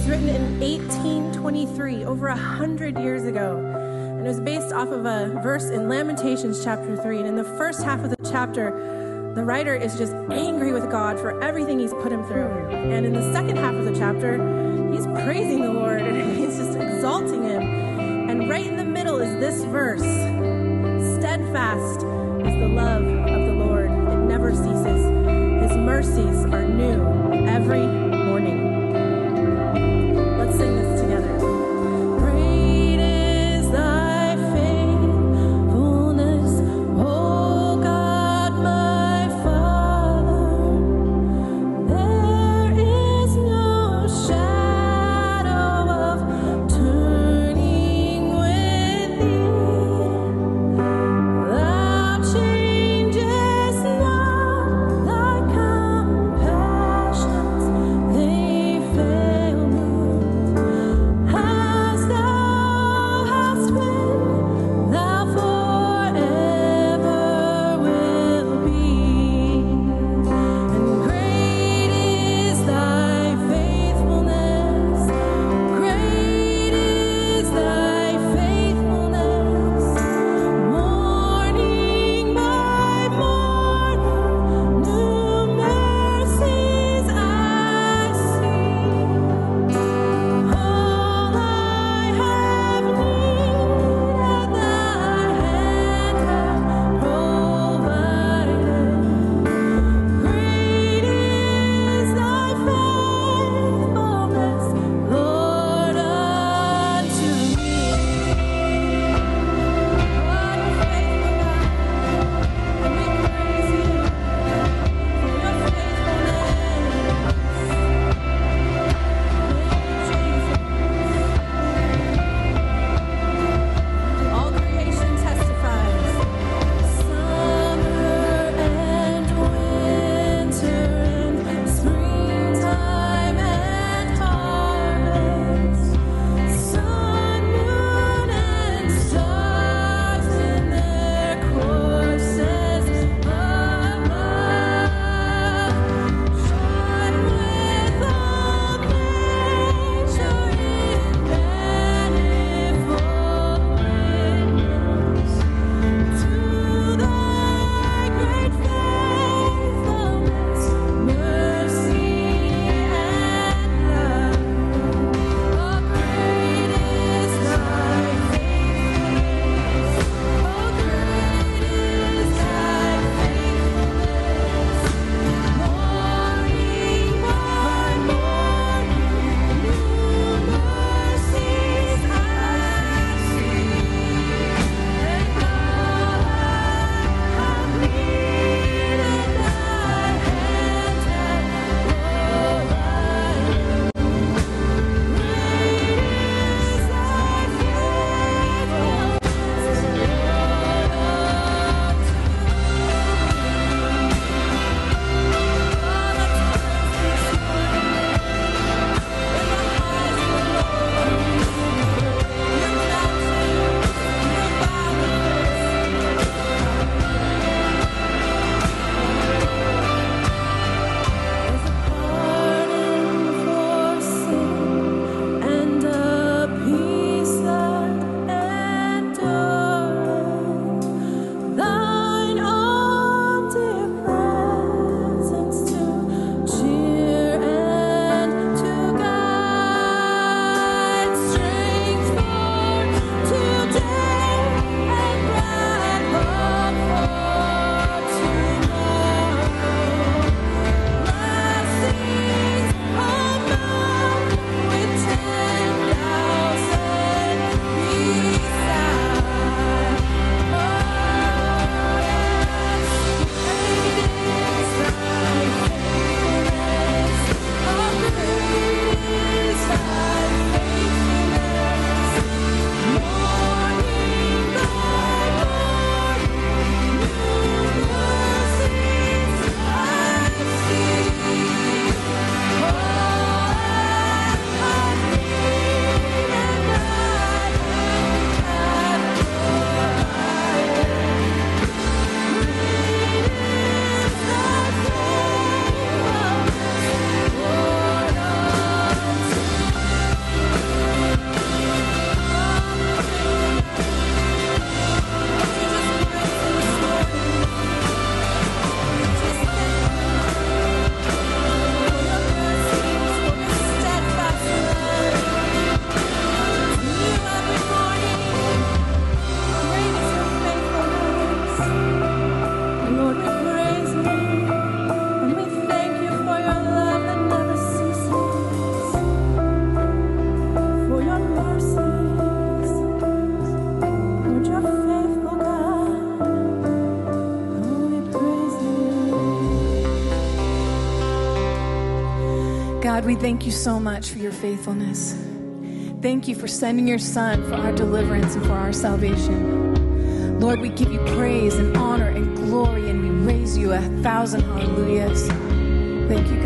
was written in 1823, over a hundred years ago. And it was based off of a verse in Lamentations chapter 3. And in the first half of the chapter, the writer is just angry with God for everything he's put him through. And in the second half of the chapter, he's praising the Lord and he's just exalting him. And right in the middle is this verse Steadfast is the love of the Lord, it never ceases. His mercies are new every God, we thank you so much for your faithfulness. Thank you for sending your Son for our deliverance and for our salvation. Lord, we give you praise and honor and glory, and we raise you a thousand hallelujahs. Thank you.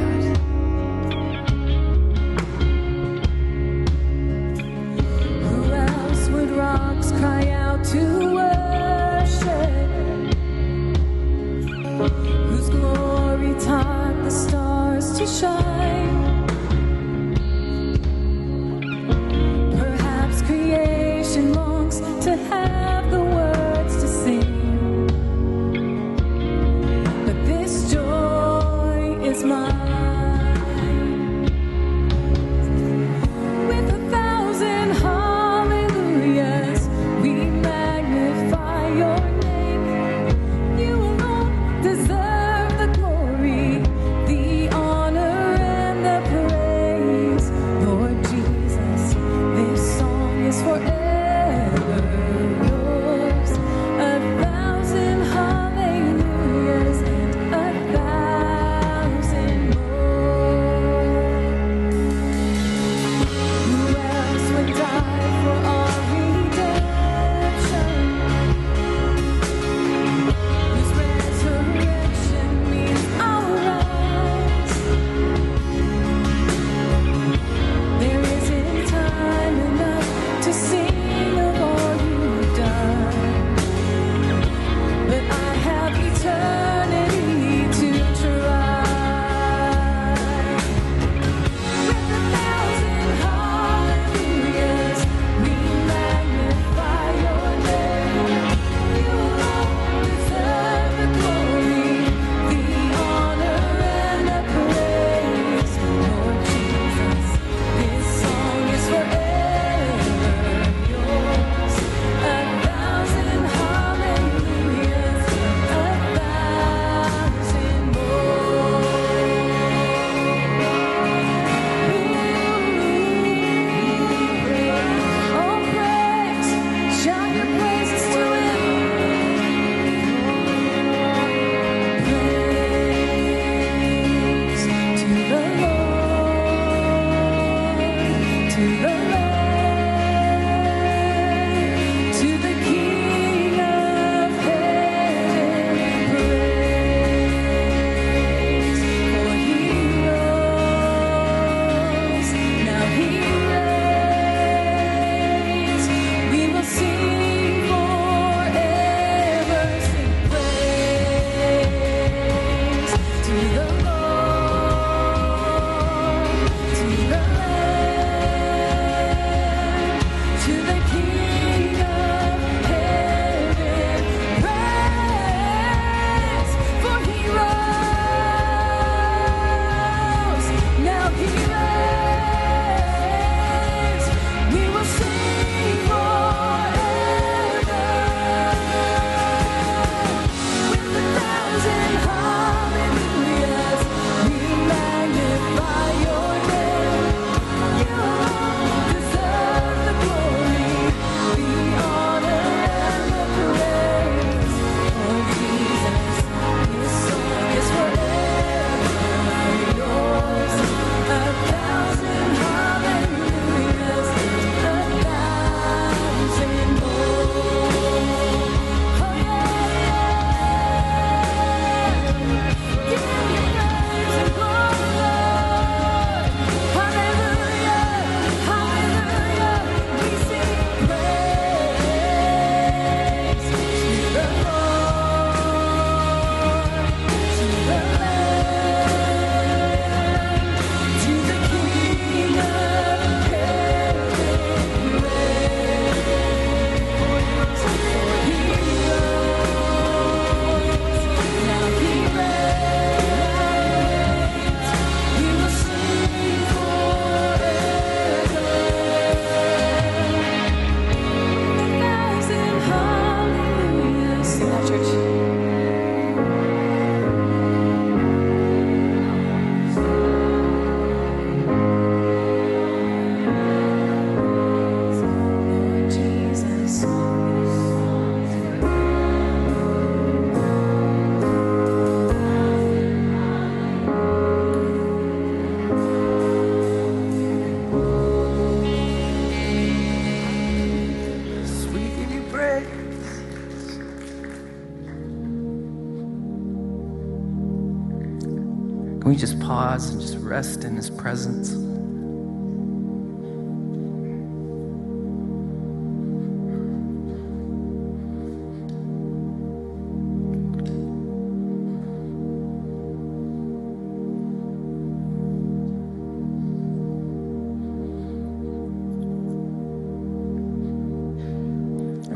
We just pause and just rest in His presence?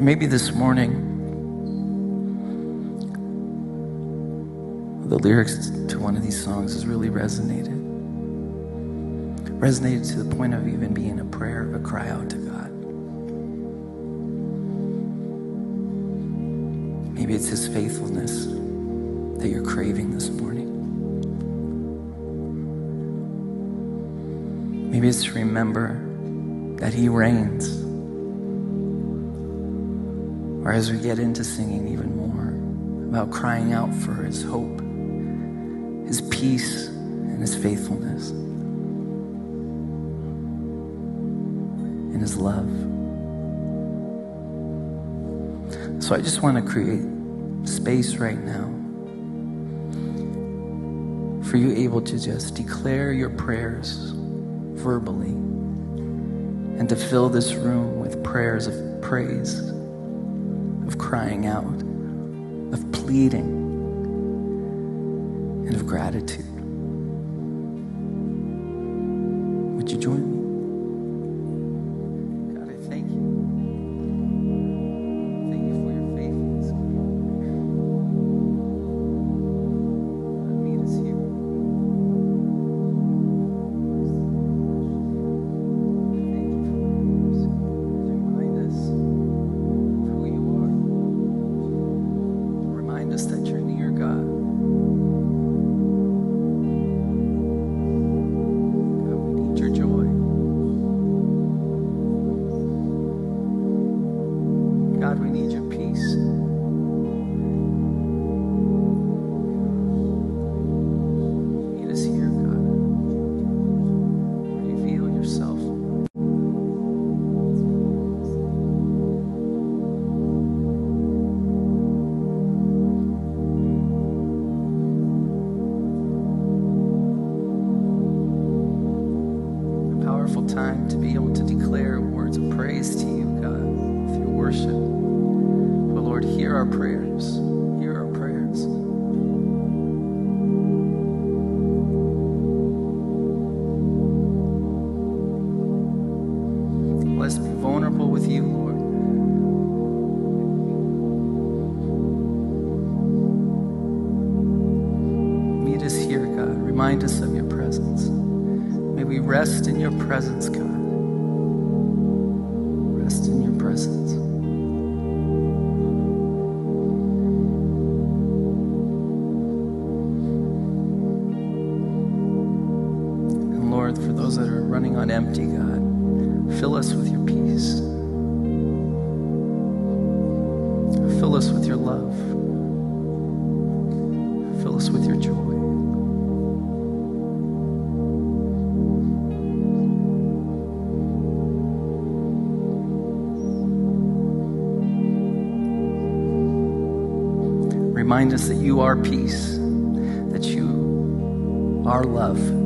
Maybe this morning, the lyrics one of these songs has really resonated. Resonated to the point of even being a prayer, a cry out to God. Maybe it's His faithfulness that you're craving this morning. Maybe it's to remember that He reigns. Or as we get into singing even more about crying out for His hope, peace, and His faithfulness, and His love. So I just want to create space right now for you able to just declare your prayers verbally and to fill this room with prayers of praise, of crying out, of pleading, of gratitude. That you are peace, that you are love.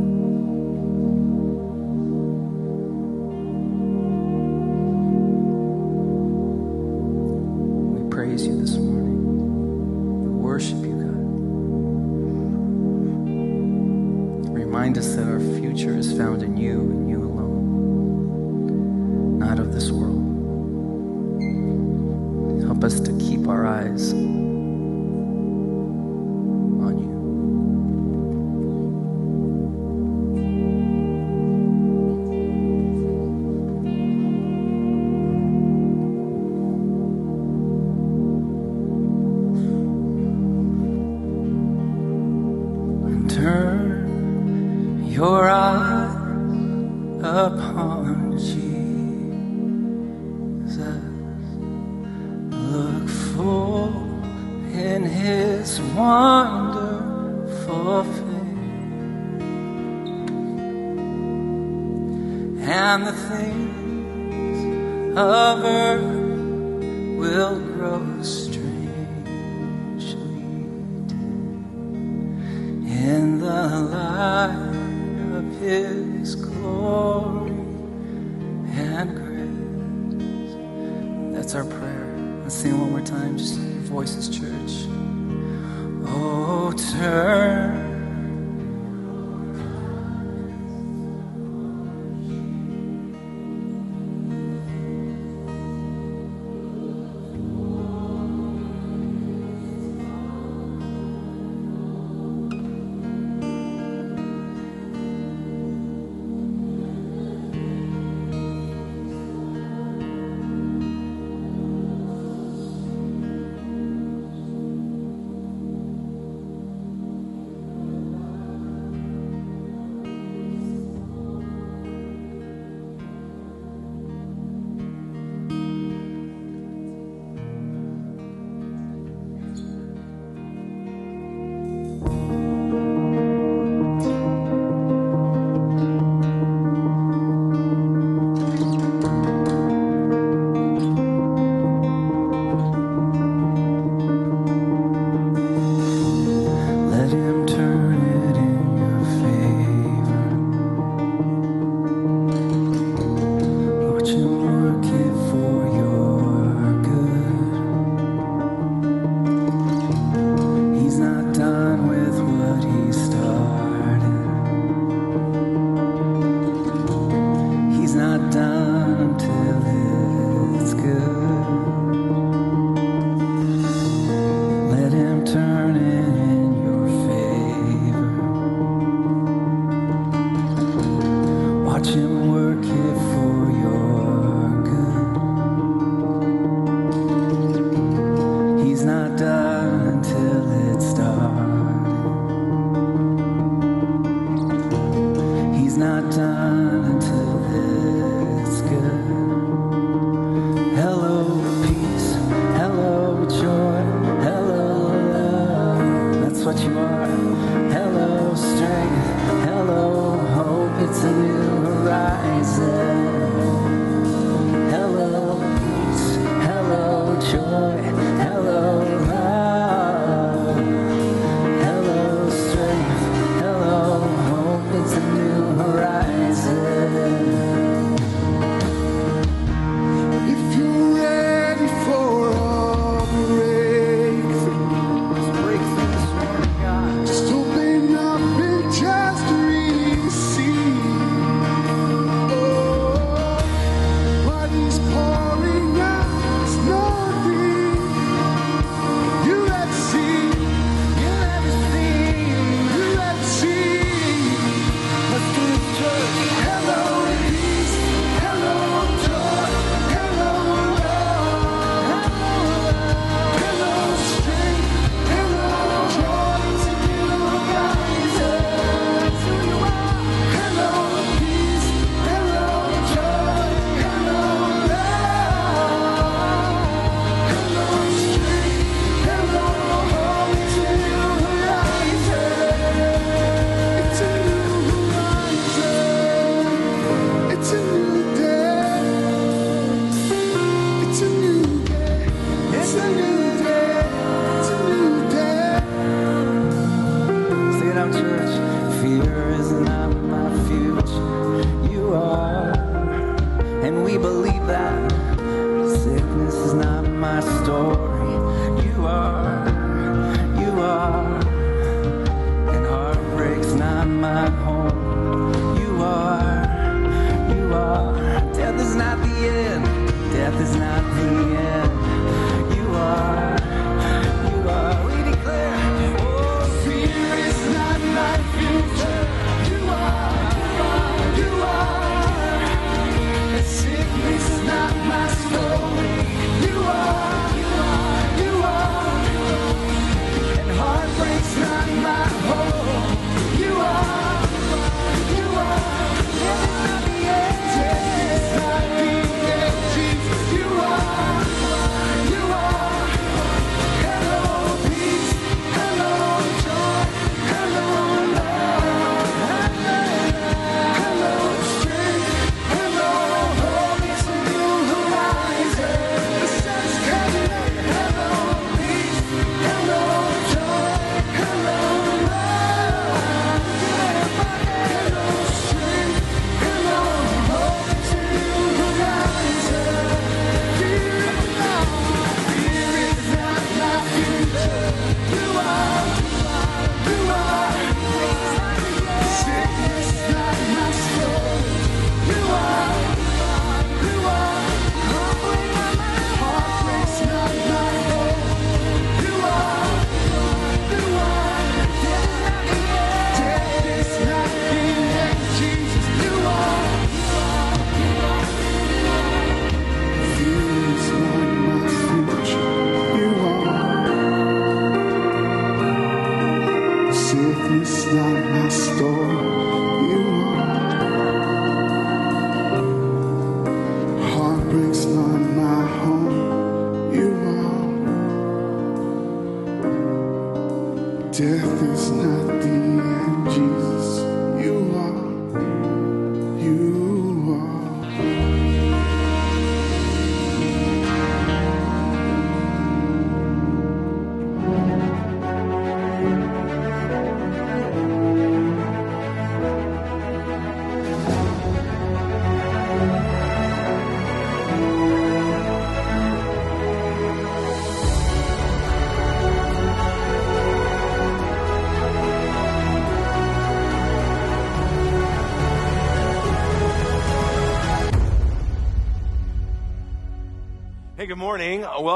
It's not my story.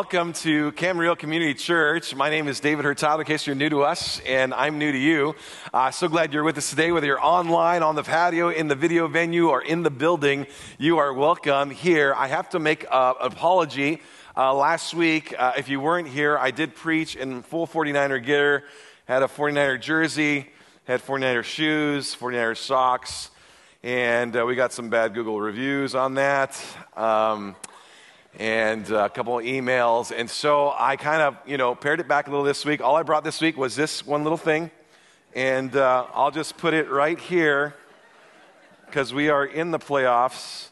Welcome to Camarillo Community Church. My name is David Hurtado, in case you're new to us, and I'm new to you. Uh, so glad you're with us today, whether you're online, on the patio, in the video venue, or in the building. You are welcome here. I have to make an apology. Uh, last week, uh, if you weren't here, I did preach in full 49er gear, had a 49er jersey, had 49er shoes, 49er socks, and uh, we got some bad Google reviews on that. Um, and a couple of emails. And so I kind of, you know, pared it back a little this week. All I brought this week was this one little thing. And uh, I'll just put it right here because we are in the playoffs,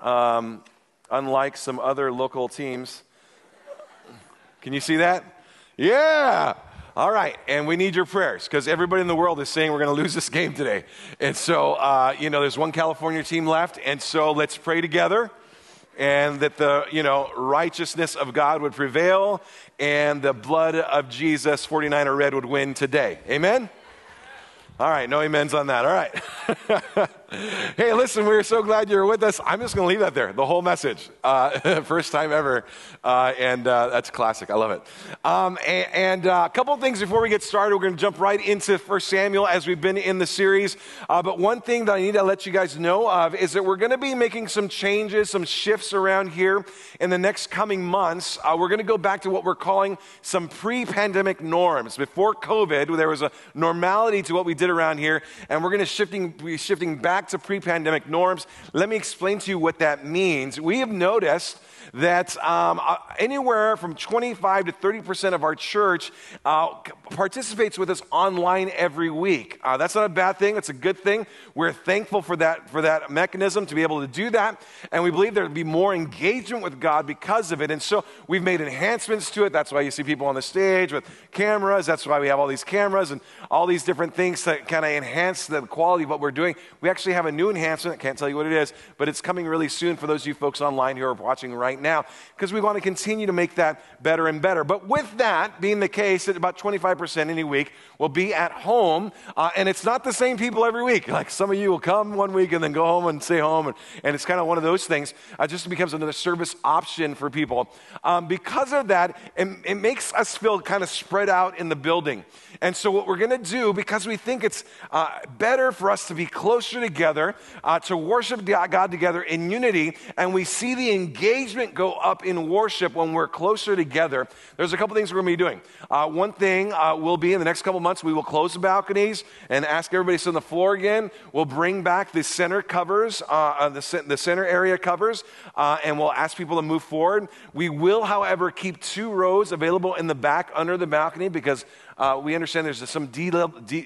um, unlike some other local teams. Can you see that? Yeah. All right, and we need your prayers because everybody in the world is saying we're going to lose this game today. And so, uh, you know, there's one California team left, and so let's pray together and that the you know righteousness of God would prevail and the blood of Jesus 49er red would win today. Amen. All right, no amens on that. All right. hey, listen, we're so glad you're with us. I'm just going to leave that there, the whole message. Uh, first time ever. Uh, and uh, that's classic. I love it. Um, and, uh, a couple things before we get started. We're going to jump right into 1 Samuel as we've been in the series. Uh, but one thing that I need to let you guys know of is that we're going to be making some changes, some shifts around here in the next coming months. Uh, we're going to go back to what we're calling some pre pandemic norms. Before COVID, there was a normality to what we did around here, and we're going to be shifting back back to pre pandemic norms. Let me explain to you what that means. We have noticed that um, uh, anywhere from 25 to 30 percent of our church uh, participates with us online every week. Uh, that's not a bad thing; it's a good thing. We're thankful for that for that mechanism to be able to do that, and we believe there will be more engagement with God because of it. And so we've made enhancements to it. That's why you see people on the stage with cameras. That's why we have all these cameras and all these different things to kind of enhance the quality of what we're doing. We actually have a new enhancement. I can't tell you what it is, but it's coming really soon for those of you folks online who are watching right now because we want to continue to make that better and better. But with that being the case, that about 25% any week will be at home, uh, and it's not the same people every week. Like some of you will come one week and then go home and stay home, and, and it's kind of one of those things. Uh, just becomes another service option for people. Um, because of that, it, it makes us feel kind of spread out in the building. And so, what we're going to do, because we think it's uh, better for us to be closer together, uh, to worship God together in unity, and we see the engagement go up in worship when we're closer together, there's a couple things we're going to be doing. Uh, one thing uh, will be in the next couple months, we will close the balconies and ask everybody to sit on the floor again. We'll bring back the center covers, uh, uh, the, the center area covers, and we'll ask people to move forward. We will, however, keep two rows available in the back under the balcony because uh, we understand there's some D D,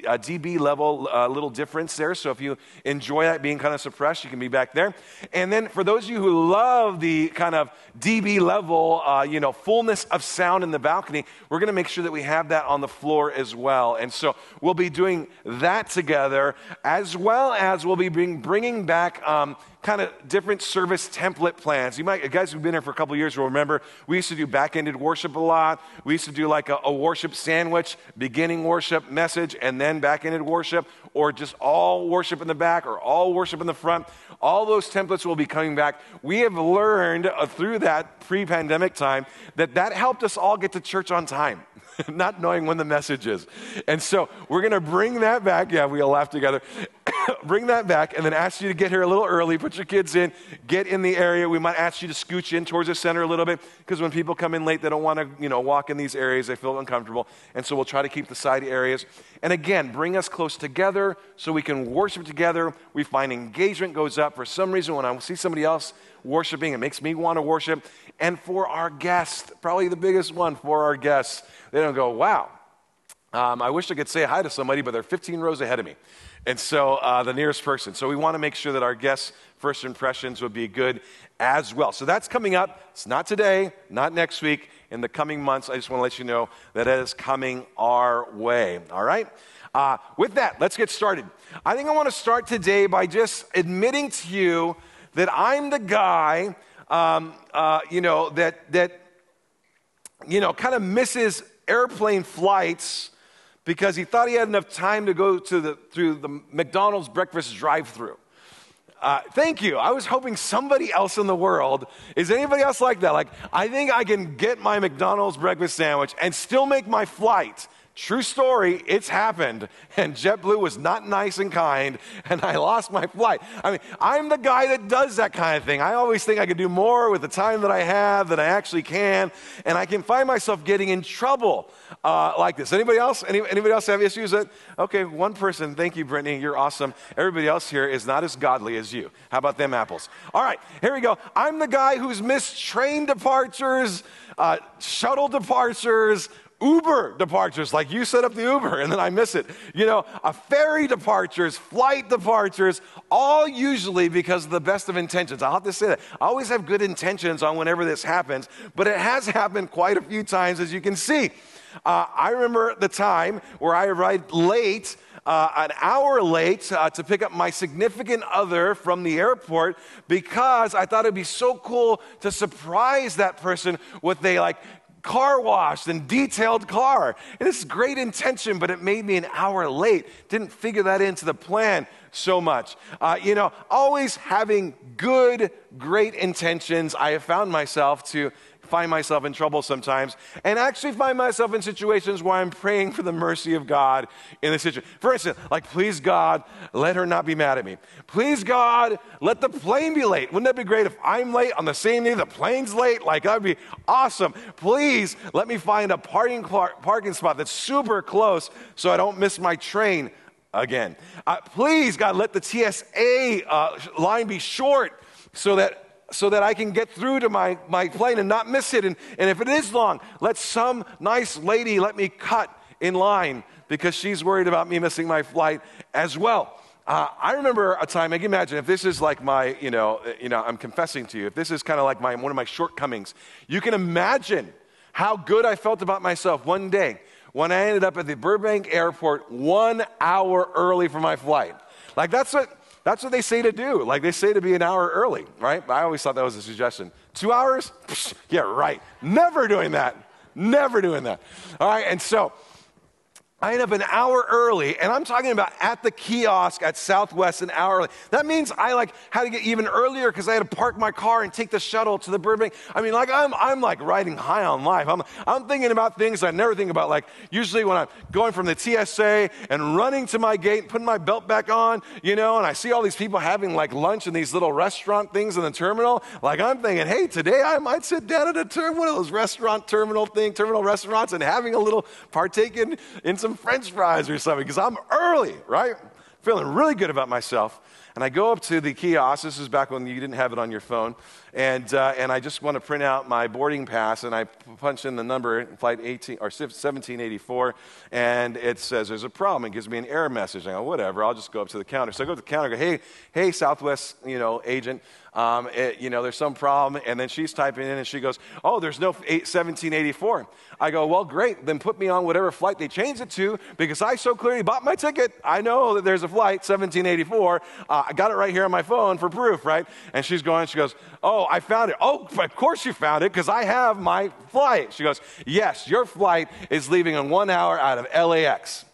uh, DB level uh, little difference there. So if you enjoy that being kind of suppressed, you can be back there. And then for those of you who love the kind of DB level, uh, you know, fullness of sound in the balcony, we're going to make sure that we have that on the floor as well. And so we'll be doing that together, as well as we'll be bring, bringing back. Um, kind of different service template plans. You might, guys who've been here for a couple years will remember we used to do back ended worship a lot. We used to do like a, a worship sandwich, beginning worship, message, and then back ended worship, or just all worship in the back or all worship in the front. All those templates will be coming back. We have learned uh, through that pre pandemic time that that helped us all get to church on time. not knowing when the message is. And so we're going to bring that back. Yeah, we all laugh together. bring that back and then ask you to get here a little early, put your kids in, get in the area. We might ask you to scooch in towards the center a little bit because when people come in late, they don't want to, you know, walk in these areas. They feel uncomfortable. And so we'll try to keep the side areas. And again, bring us close together so we can worship together. We find engagement goes up. For some reason, when I see somebody else worshiping, it makes me want to worship. And for our guests, probably the biggest one for our guests, they don't go, wow, um, I wish I could say hi to somebody, but they're 15 rows ahead of me. And so uh, the nearest person. So we want to make sure that our guests' first impressions would be good as well. So that's coming up. It's not today, not next week. In the coming months, I just want to let you know that it is coming our way. All right? Uh, with that, let's get started. I think I want to start today by just admitting to you that I'm the guy, um, uh, you know, that, that, you know, kind of misses airplane flights because he thought he had enough time to go to the, through the McDonald's breakfast drive through. Uh, thank you. I was hoping somebody else in the world. Is anybody else like that? Like, I think I can get my McDonald's breakfast sandwich and still make my flight True story, it's happened. And JetBlue was not nice and kind, and I lost my flight. I mean, I'm the guy that does that kind of thing. I always think I can do more with the time that I have than I actually can, and I can find myself getting in trouble uh, like this. Anybody else? Any, anybody else have issues that? Okay, one person. Thank you, Brittany. You're awesome. Everybody else here is not as godly as you. How about them apples? All right, here we go. I'm the guy who's missed train departures, uh, shuttle departures Uber departures, like you set up the Uber and then I miss it. You know, a ferry departures, flight departures, all usually because of the best of intentions. I'll have to say that. I always have good intentions on whenever this happens, but it has happened quite a few times, as you can see. Uh, I remember the time where I arrived late. Uh, an hour late uh, to pick up my significant other from the airport because I thought it'd be so cool to surprise that person with a like car washed and detailed car. And it's great intention, but it made me an hour late. Didn't figure that into the plan so much. Uh, you know, always having good, great intentions, I have found myself to find myself in trouble sometimes and actually find myself in situations where I'm praying for the mercy of God in the situation. For instance, like, please God, let her not be mad at me. Please God, let the plane be late. Wouldn't that be great if I'm late on the same day the plane's late? Like, that'd be awesome. Please let me find a parking, parking spot that's super close so I don't miss my train again. Uh, please, God, let the TSA uh, line be short so that so that I can get through to my, my plane and not miss it. And, and if it is long, let some nice lady let me cut in line because she's worried about me missing my flight as well. Uh, I remember a time, I can imagine if this is like my, you know, you know, I'm confessing to you, if this is kind of like my, one of my shortcomings, you can imagine how good I felt about myself one day when I ended up at the Burbank airport one hour early for my flight. Like that's what that's what they say to do. Like they say to be an hour early, right? I always thought that was a suggestion. Two hours? Psh, yeah, right. Never doing that. Never doing that. All right, and so I end up an hour early, and I'm talking about at the kiosk at Southwest an hour early. That means I like had to get even earlier because I had to park my car and take the shuttle to the Burbank. I mean, like I'm, I'm like riding high on life. I'm, I'm thinking about things I never think about. Like usually when I'm going from the TSA and running to my gate, and putting my belt back on, you know, and I see all these people having like lunch in these little restaurant things in the terminal. Like I'm thinking, hey, today I might sit down at a ter- one of those restaurant terminal thing, terminal restaurants, and having a little partake in, in some some french fries or something because I'm early, right? Feeling really good about myself. And I go up to the kiosk. This is back when you didn't have it on your phone. And, uh, and I just want to print out my boarding pass. And I punch in the number, flight 18, or 1784. And it says there's a problem. It gives me an error message. I go, whatever, I'll just go up to the counter. So I go to the counter go, hey, hey, Southwest you know, agent, um, it, you know, there's some problem. And then she's typing in and she goes, oh, there's no 1784. I go, well, great. Then put me on whatever flight they changed it to because I so clearly bought my ticket. I know that there's a flight 1784. Uh, I got it right here on my phone for proof, right? And she's going, she goes, oh, I found it. Oh, of course you found it because I have my flight. She goes, yes, your flight is leaving in one hour out of LAX.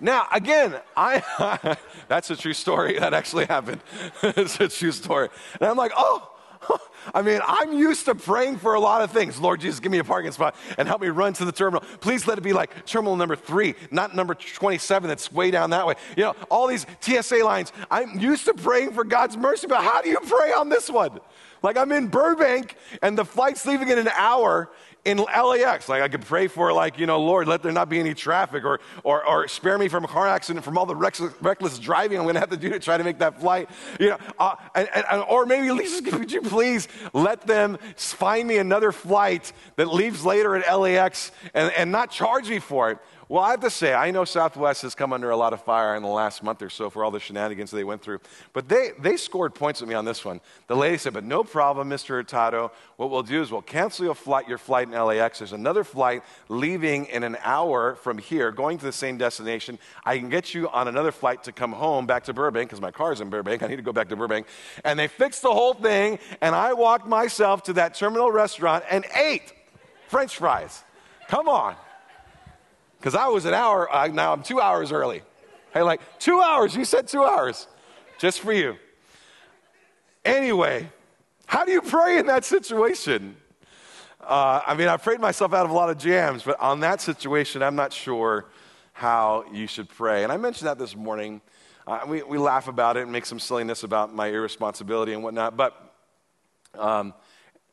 Now, again, I that's a true story. That actually happened. it's a true story. And I'm like, oh, I mean, I'm used to praying for a lot of things. Lord Jesus, give me a parking spot and help me run to the terminal. Please let it be like terminal number three, not number 27 that's way down that way. You know, all these TSA lines. I'm used to praying for God's mercy, but how do you pray on this one? Like I'm in Burbank and the flight's leaving in an hour in LAX. Like I could pray for, like, you know, Lord, let there not be any traffic or, or, or spare me from a car accident from all the reckless, reckless driving I'm going to have to do to try to make that flight. You know, uh, and, and, or maybe at could you please let them find me another flight that leaves later at LAX and, and not charge me for it. Well, I have to say, I know Southwest has come under a lot of fire in the last month or so for all the shenanigans they went through. But they, they scored points with me on this one. The lady said, But no problem, Mr. Hurtado. What we'll do is we'll cancel your flight, your flight in LAX. There's another flight leaving in an hour from here, going to the same destination. I can get you on another flight to come home back to Burbank because my car's in Burbank. I need to go back to Burbank. And they fixed the whole thing, and I walked myself to that terminal restaurant and ate French fries. Come on because I was an hour, uh, now I'm two hours early. Hey, like, two hours. You said two hours. Just for you. Anyway, how do you pray in that situation? Uh, I mean, I prayed myself out of a lot of jams, but on that situation, I'm not sure how you should pray. And I mentioned that this morning. Uh, we, we laugh about it and make some silliness about my irresponsibility and whatnot, but um,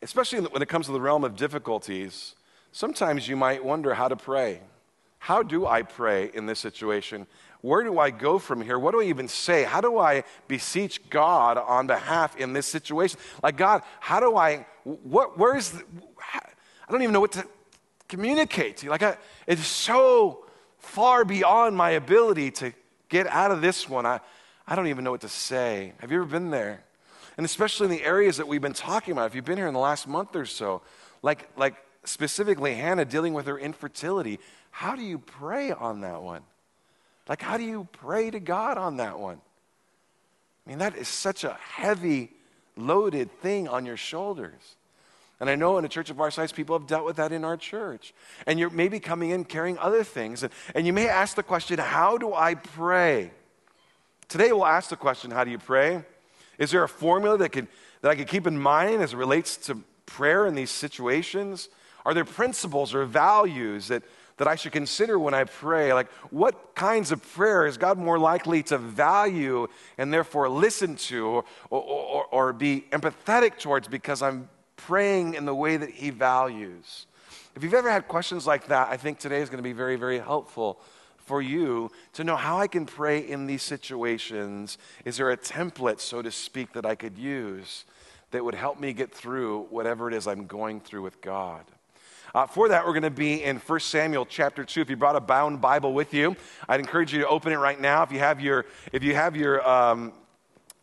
especially when it comes to the realm of difficulties, sometimes you might wonder how to pray. How do I pray in this situation? Where do I go from here? What do I even say? How do I beseech God on behalf in this situation? Like, God, how do I, what, where is, the, I don't even know what to communicate to you. Like, I, it's so far beyond my ability to get out of this one. I, I don't even know what to say. Have you ever been there? And especially in the areas that we've been talking about. If you've been here in the last month or so, like, like specifically Hannah dealing with her infertility, how do you pray on that one? Like, how do you pray to God on that one? I mean, that is such a heavy, loaded thing on your shoulders. And I know in a church of our size, people have dealt with that in our church. And you're maybe coming in carrying other things. And, and you may ask the question, How do I pray? Today we'll ask the question, How do you pray? Is there a formula that, can, that I can keep in mind as it relates to prayer in these situations? Are there principles or values that, that I should consider when I pray? Like, what kinds of prayer is God more likely to value and therefore listen to or, or, or, be empathetic towards because I'm praying in the way that He values? If you've ever had questions like that, I think today is going to be very, very helpful for you to know how I can pray in these situations. Is there a template, so to speak, that I could use that would help me get through whatever it is I'm going through with God? Uh, for that, we're going to be in 1 Samuel chapter 2. If you brought a bound Bible with you, I'd encourage you to open it right now. If you have your, if you have your, um,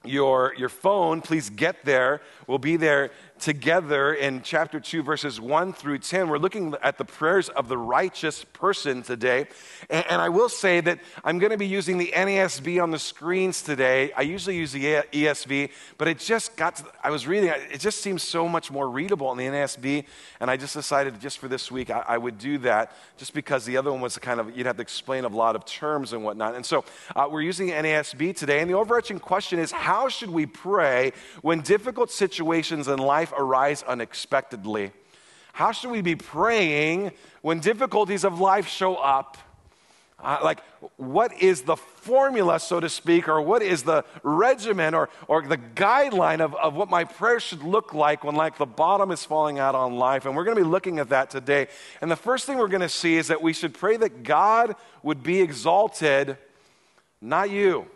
your, your phone, please get there. We'll be there together in chapter 2, verses 1 through 10. We're looking at the prayers of the righteous person today. And, and I will say that I'm going to be using the NASB on the screens today. I usually use the ESV, but it just got to, I was reading, it just seems so much more readable in the NASB. And I just decided just for this week, I, I would do that just because the other one was kind of, you'd have to explain a lot of terms and whatnot. And so uh, we're using NASB today. And the overarching question is how should we pray when difficult situations in life arise unexpectedly? How should we be praying when difficulties of life show up? Uh, like, what is the formula, so to speak, or what is the regimen or, or the guideline of, of what my prayer should look like when, like, the bottom is falling out on life? And we're going to be looking at that today. And the first thing we're going to see is that we should pray that God would be exalted, not you.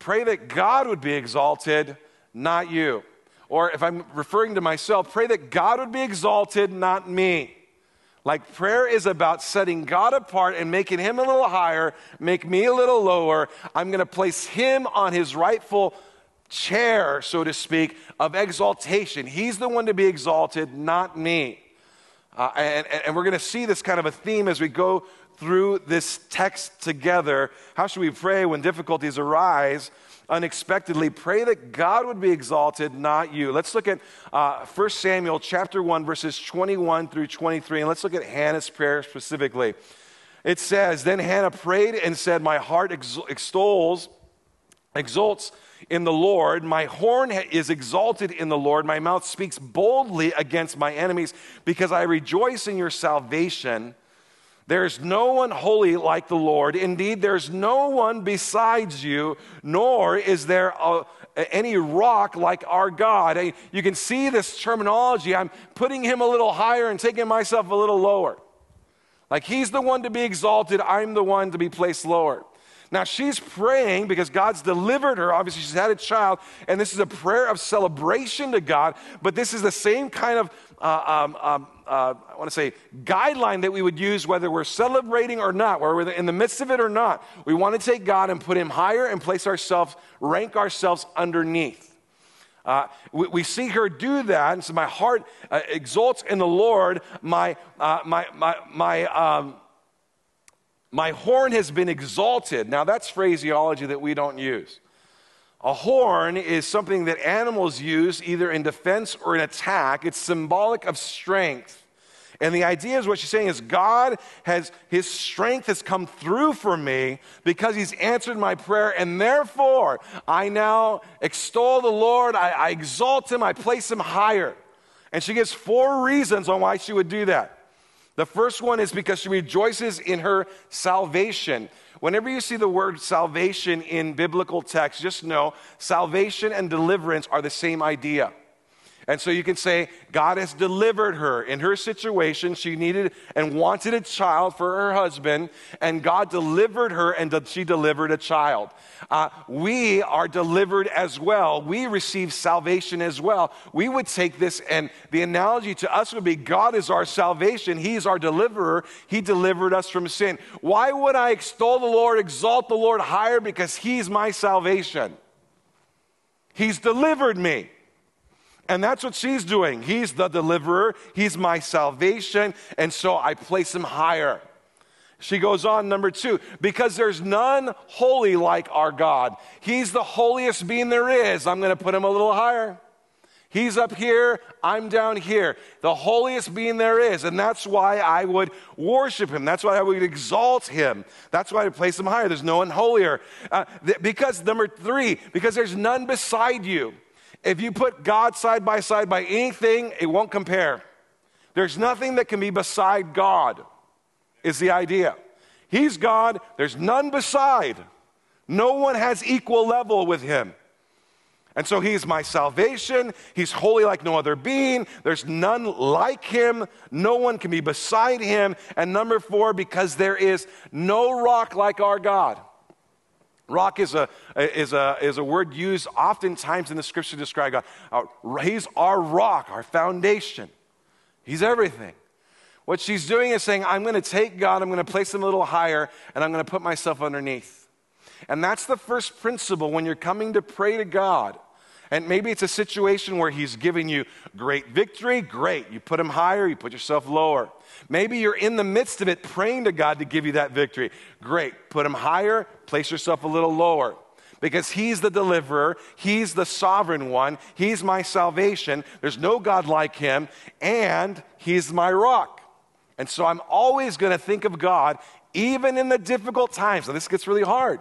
Pray that God would be exalted, not you. Or if I'm referring to myself, pray that God would be exalted, not me. Like prayer is about setting God apart and making him a little higher, make me a little lower. I'm going to place him on his rightful chair, so to speak, of exaltation. He's the one to be exalted, not me. Uh, and, and we're going to see this kind of a theme as we go through this text together. How should we pray when difficulties arise? Unexpectedly. Pray that God would be exalted, not you. Let's look at uh, 1 Samuel chapter 1, verses 21 through 23, and let's look at Hannah's prayer specifically. It says, Then Hannah prayed and said, My heart extols, exults in the Lord. My horn is exalted in the Lord. My mouth speaks boldly against my enemies because I rejoice in your salvation. There's no one holy like the Lord. Indeed, there's no one besides you, nor is there a, any rock like our God. You can see this terminology. I'm putting him a little higher and taking myself a little lower. Like he's the one to be exalted, I'm the one to be placed lower. Now she's praying because God's delivered her. Obviously, she's had a child, and this is a prayer of celebration to God. But this is the same kind of, uh, um, um, uh, I want to say, guideline that we would use whether we're celebrating or not, whether we're in the midst of it or not. We want to take God and put Him higher and place ourselves, rank ourselves underneath. Uh, we, we, see her do that, and so my heart uh, exults in the Lord. My, uh, my, my, my, um, my horn has been exalted. Now, that's phraseology that we don't use. A horn is something that animals use either in defense or in attack. It's symbolic of strength. And the idea is what she's saying is God has, his strength has come through for me because he's answered my prayer. And therefore, I now extol the Lord, I, I exalt him, I place him higher. And she gives four reasons on why she would do that. The first one is because she rejoices in her salvation. Whenever you see the word salvation in biblical text, just know salvation and deliverance are the same idea. And so you can say, God has delivered her in her situation. She needed and wanted a child for her husband, and God delivered her, and she delivered a child. Uh, we are delivered as well. We receive salvation as well. We would take this, and the analogy to us would be God is our salvation, He's our deliverer. He delivered us from sin. Why would I extol the Lord, exalt the Lord higher? Because He's my salvation. He's delivered me. And that's what she's doing. He's the deliverer, He's my salvation, and so I place Him higher. She goes on, number two, because there's none holy like our God. He's the holiest being there is. I'm going to put him a little higher. He's up here, I'm down here. The holiest being there is. And that's why I would worship him. That's why I would exalt him. That's why I place him higher. There's no one holier. Uh, th- because, number three, because there's none beside you. If you put God side by side by anything, it won't compare. There's nothing that can be beside God, is the idea. He's God, there's none beside. No one has equal level with him. And so he's my salvation. He's holy like no other being. There's none like him. No one can be beside him. And number four, because there is no rock like our God. Rock is a, is, a, is a word used oftentimes in the scripture to describe God. Uh, he's our rock, our foundation. He's everything. What she's doing is saying, I'm going to take God, I'm going to place him a little higher, and I'm going to put myself underneath. And that's the first principle when you're coming to pray to God. And maybe it's a situation where he's giving you great victory, great. You put him higher, you put yourself lower. Maybe you're in the midst of it praying to God to give you that victory. Great. Put him higher, place yourself a little lower. Because he's the deliverer, he's the sovereign one, he's my salvation. There's no God like him, and he's my rock. And so I'm always going to think of God even in the difficult times. And this gets really hard.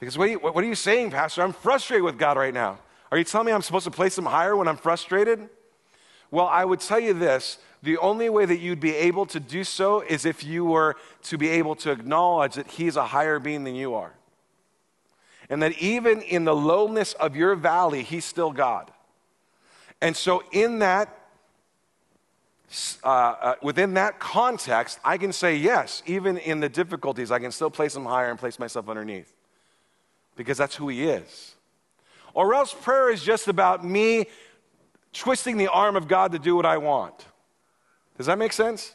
Because what are, you, what are you saying, Pastor? I'm frustrated with God right now. Are you telling me I'm supposed to place him higher when I'm frustrated? Well, I would tell you this the only way that you'd be able to do so is if you were to be able to acknowledge that He's a higher being than you are. And that even in the lowness of your valley, He's still God. And so, in that, uh, uh, within that context, I can say, yes, even in the difficulties, I can still place Him higher and place myself underneath. Because that's who He is. Or else prayer is just about me twisting the arm of God to do what I want. Does that make sense?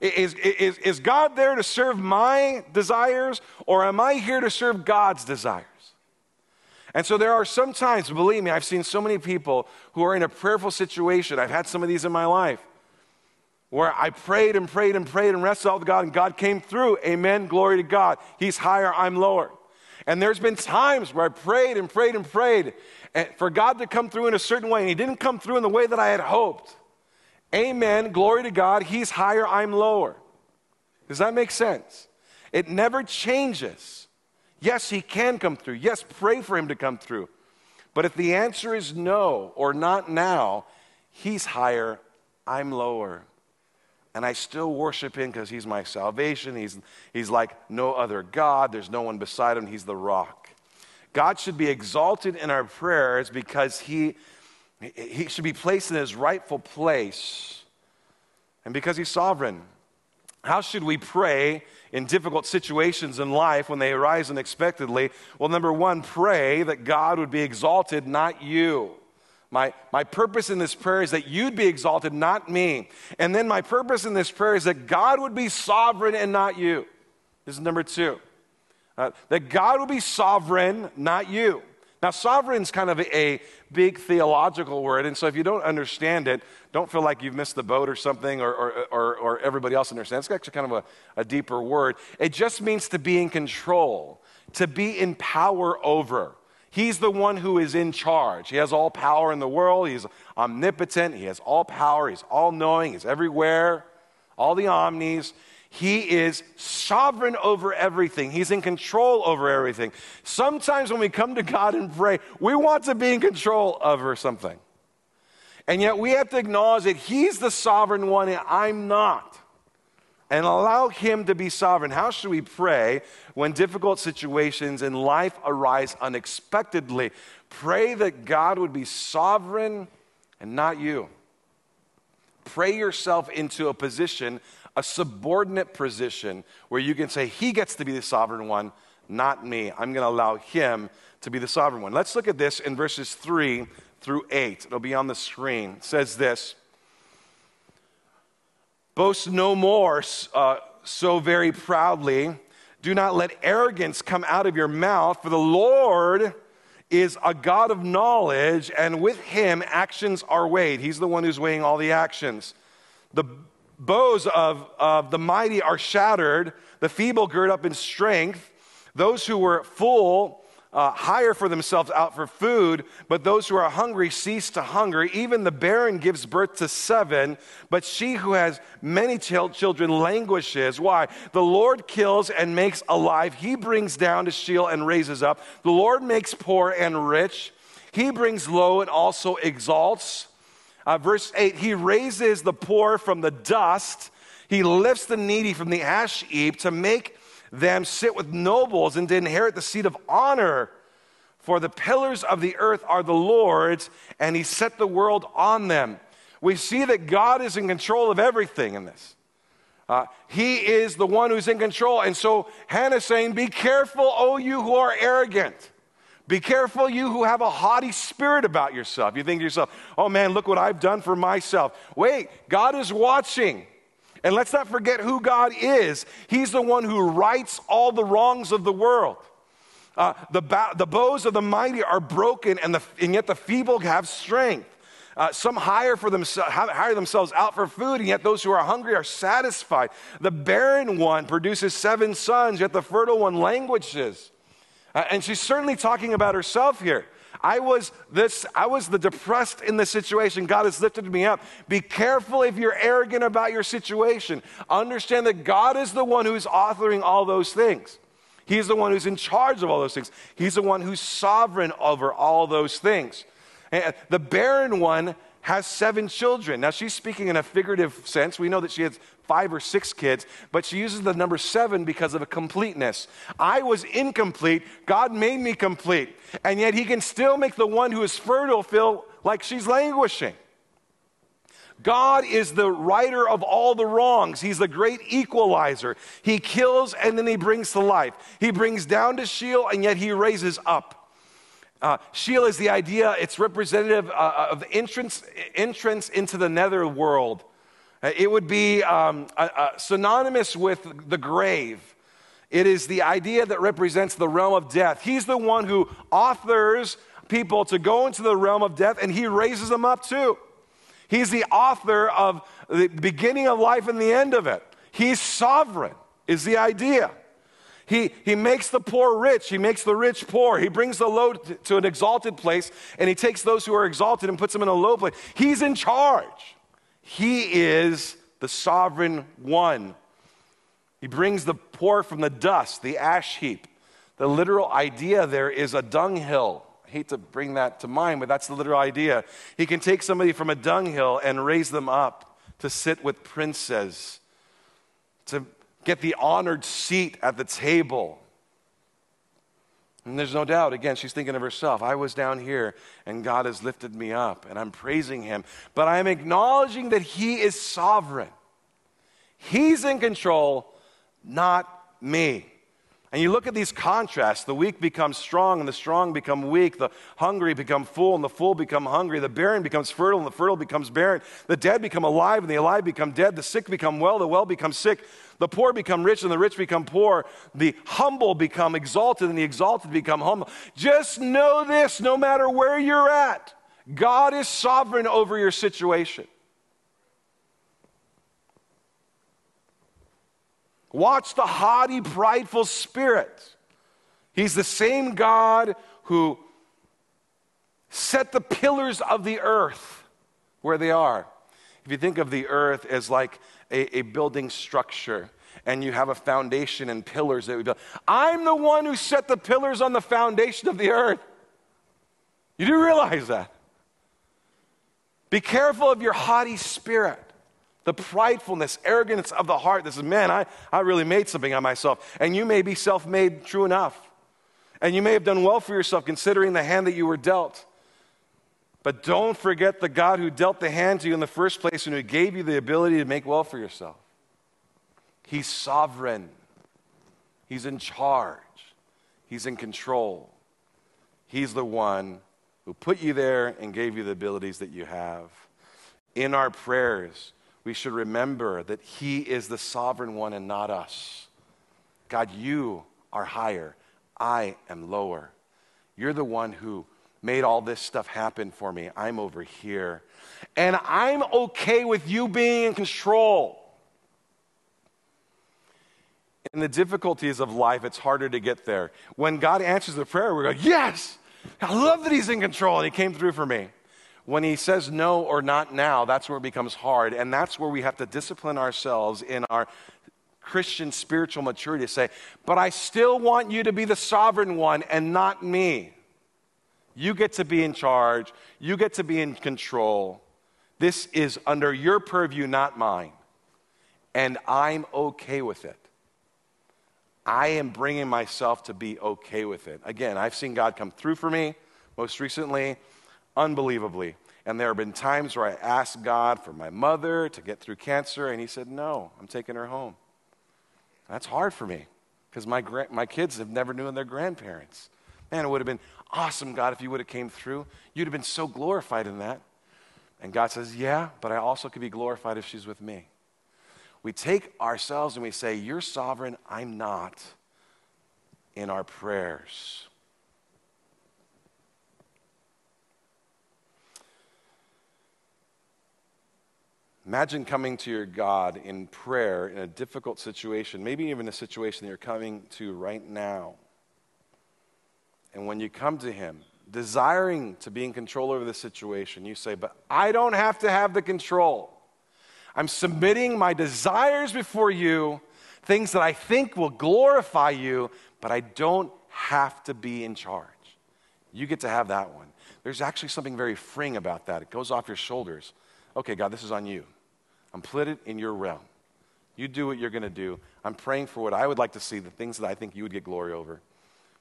Is, is, is God there to serve my desires, or am I here to serve God's desires? And so there are some times, believe me, I've seen so many people who are in a prayerful situation. I've had some of these in my life where I prayed and prayed and prayed and wrestled with God, and God came through. Amen. Glory to God. He's higher, I'm lower. And there's been times where I prayed and prayed and prayed for God to come through in a certain way, and He didn't come through in the way that I had hoped. Amen. Glory to God. He's higher, I'm lower. Does that make sense? It never changes. Yes, He can come through. Yes, pray for Him to come through. But if the answer is no or not now, He's higher, I'm lower. And I still worship Him because He's my salvation. He's, he's like no other God. There's no one beside Him. He's the rock. God should be exalted in our prayers because He he should be placed in his rightful place. And because he's sovereign, how should we pray in difficult situations in life when they arise unexpectedly? Well, number one, pray that God would be exalted, not you. My, my purpose in this prayer is that you'd be exalted, not me. And then my purpose in this prayer is that God would be sovereign and not you. This is number two. Uh, that God would be sovereign, not you. Now, sovereign is kind of a, big theological word, and so if you don't understand it, don't feel like you've missed the boat or something, or, or, or, or everybody else understands. It's actually kind of a, a deeper word. It just means to be in control, to be in power over. He's the one who is in charge. He has all power in the world. He's omnipotent. He has all power. He's all knowing. He's everywhere, all the omnis. He is sovereign over everything. He's in control over everything. Sometimes when we come to God and pray, we want to be in control over something. And yet we have to acknowledge that He's the sovereign one and I'm not. And allow Him to be sovereign. How should we pray when difficult situations in life arise unexpectedly? Pray that God would be sovereign and not you. Pray yourself into a position, a subordinate position, where you can say, He gets to be the sovereign one, not me. I'm going to allow Him to be the sovereign one. Let's look at this in verses 3 through 8. It'll be on the screen. It says this Boast no more uh, so very proudly. Do not let arrogance come out of your mouth, for the Lord is a God of knowledge, and with him actions are weighed. He's the one who's weighing all the actions. The bows of, of the mighty are shattered, the feeble gird up in strength. Those who were full uh, hire for themselves out for food, but those who are hungry cease to hunger. Even the barren gives birth to seven, but she who has many children languishes. Why? The Lord kills and makes alive. He brings down to Sheol and raises up. The Lord makes poor and rich. He brings low and also exalts. Uh, verse 8 He raises the poor from the dust. He lifts the needy from the ash heap to make them sit with nobles and to inherit the seat of honor. For the pillars of the earth are the Lord's, and he set the world on them. We see that God is in control of everything in this. Uh, he is the one who's in control. And so Hannah's saying, Be careful, O you who are arrogant. Be careful, you who have a haughty spirit about yourself. You think to yourself, Oh man, look what I've done for myself. Wait, God is watching. And let's not forget who God is. He's the one who rights all the wrongs of the world. Uh, the, the bows of the mighty are broken, and, the, and yet the feeble have strength. Uh, some hire, for themselves, hire themselves out for food, and yet those who are hungry are satisfied. The barren one produces seven sons, yet the fertile one languishes. Uh, and she's certainly talking about herself here. I was this, I was the depressed in the situation. God has lifted me up. Be careful if you're arrogant about your situation. Understand that God is the one who's authoring all those things. He's the one who's in charge of all those things. He's the one who's sovereign over all those things. And the barren one has seven children. Now, she's speaking in a figurative sense. We know that she has five or six kids, but she uses the number seven because of a completeness. I was incomplete. God made me complete. And yet, He can still make the one who is fertile feel like she's languishing. God is the righter of all the wrongs. He's the great equalizer. He kills and then he brings to life. He brings down to Sheol and yet he raises up. Uh, Sheol is the idea, it's representative uh, of entrance, entrance into the nether world. Uh, it would be um, synonymous with the grave. It is the idea that represents the realm of death. He's the one who authors people to go into the realm of death, and he raises them up too. He's the author of the beginning of life and the end of it. He's sovereign, is the idea. He, he makes the poor rich, he makes the rich poor. He brings the low to an exalted place, and he takes those who are exalted and puts them in a low place. He's in charge. He is the sovereign one. He brings the poor from the dust, the ash heap. The literal idea there is a dunghill. I hate to bring that to mind, but that's the literal idea. He can take somebody from a dunghill and raise them up to sit with princes, to get the honored seat at the table. And there's no doubt, again, she's thinking of herself. I was down here and God has lifted me up and I'm praising Him. But I'm acknowledging that He is sovereign. He's in control, not me. And you look at these contrasts the weak become strong, and the strong become weak. The hungry become full, and the full become hungry. The barren becomes fertile, and the fertile becomes barren. The dead become alive, and the alive become dead. The sick become well, the well become sick. The poor become rich and the rich become poor. The humble become exalted and the exalted become humble. Just know this no matter where you're at, God is sovereign over your situation. Watch the haughty, prideful spirit. He's the same God who set the pillars of the earth where they are. If you think of the earth as like a, a building structure, and you have a foundation and pillars that we build. I'm the one who set the pillars on the foundation of the earth. You do realize that. Be careful of your haughty spirit, the pridefulness, arrogance of the heart. This is, man, I, I really made something of myself. And you may be self made, true enough. And you may have done well for yourself considering the hand that you were dealt. But don't forget the God who dealt the hand to you in the first place and who gave you the ability to make well for yourself. He's sovereign, He's in charge, He's in control. He's the one who put you there and gave you the abilities that you have. In our prayers, we should remember that He is the sovereign one and not us. God, you are higher, I am lower. You're the one who made all this stuff happen for me. I'm over here. And I'm okay with you being in control. In the difficulties of life, it's harder to get there. When God answers the prayer, we go, Yes, I love that He's in control and He came through for me. When He says no or not now, that's where it becomes hard. And that's where we have to discipline ourselves in our Christian spiritual maturity to say, But I still want you to be the sovereign one and not me. You get to be in charge, you get to be in control. This is under your purview, not mine. And I'm okay with it. I am bringing myself to be okay with it. Again, I've seen God come through for me, most recently, unbelievably. And there have been times where I asked God for my mother to get through cancer, and He said, No, I'm taking her home. That's hard for me because my, gra- my kids have never known their grandparents. Man, it would have been awesome, God, if you would have came through. You'd have been so glorified in that. And God says, Yeah, but I also could be glorified if she's with me. We take ourselves and we say, You're sovereign, I'm not, in our prayers. Imagine coming to your God in prayer in a difficult situation, maybe even a situation that you're coming to right now. And when you come to Him, desiring to be in control over the situation, you say, But I don't have to have the control. I'm submitting my desires before you, things that I think will glorify you, but I don't have to be in charge. You get to have that one. There's actually something very freeing about that. It goes off your shoulders. Okay, God, this is on you. I'm put it in your realm. You do what you're going to do. I'm praying for what I would like to see, the things that I think you would get glory over.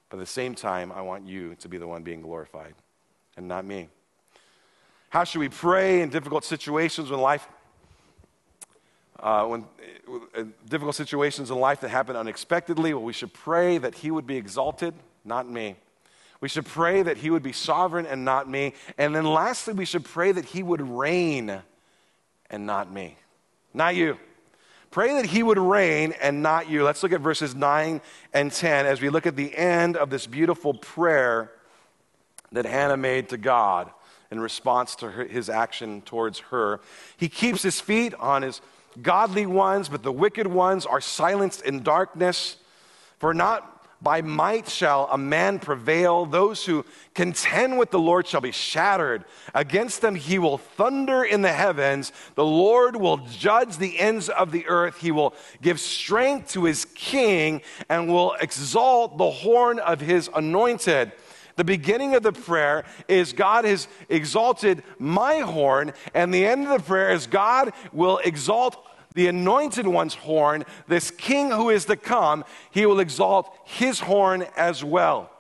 But at the same time, I want you to be the one being glorified and not me. How should we pray in difficult situations when life uh, when uh, difficult situations in life that happen unexpectedly, well, we should pray that He would be exalted, not me. We should pray that He would be sovereign and not me. And then lastly, we should pray that He would reign and not me, not you. Pray that He would reign and not you. Let's look at verses 9 and 10 as we look at the end of this beautiful prayer that Hannah made to God in response to her, his action towards her. He keeps his feet on his godly ones, but the wicked ones are silenced in darkness. For not by might shall a man prevail. Those who contend with the Lord shall be shattered. Against them he will thunder in the heavens. The Lord will judge the ends of the earth. He will give strength to his king and will exalt the horn of his anointed. The beginning of the prayer is God has exalted my horn, and the end of the prayer is God will exalt the anointed one's horn, this king who is to come, he will exalt his horn as well.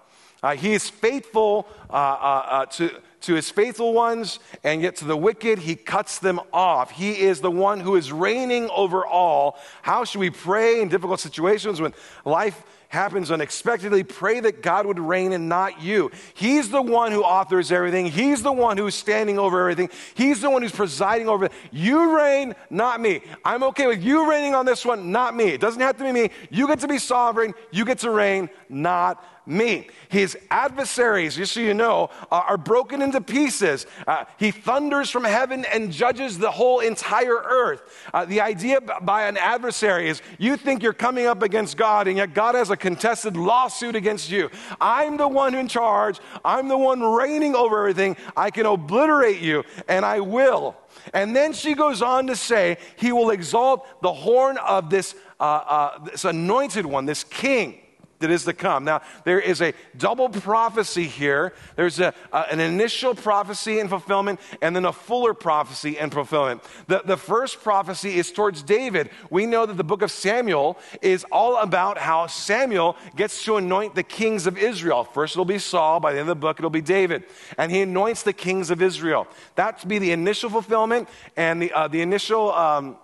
Uh, he is faithful uh, uh, uh, to, to his faithful ones, and yet to the wicked, he cuts them off. He is the one who is reigning over all. How should we pray in difficult situations when life happens unexpectedly, pray that God would reign and not you. He's the one who authors everything. He's the one who's standing over everything. He's the one who's presiding over it. You reign, not me. I'm okay with you reigning on this one, not me. It doesn't have to be me. You get to be sovereign. You get to reign, not me. His adversaries, just so you know, are, broken into pieces. Uh, he thunders from heaven and judges the whole entire earth. Uh, the idea by an adversary is you think you're coming up against God, and yet God has a contested lawsuit against you. I'm the one in charge, I'm the one reigning over everything. I can obliterate you, and I will. And then she goes on to say, He will exalt the horn of this, uh, uh, this anointed one, this king that is to come. Now, there is a double prophecy here. There's a, an initial prophecy and fulfillment, and then a fuller prophecy and fulfillment. The, the first prophecy is towards David. We know that the book of Samuel is all about how Samuel gets to anoint the kings of Israel. First, it'll be Saul. By the end of the book, it'll be David. And he anoints the kings of Israel. That to be the initial fulfillment and the, uh, the initial. Um,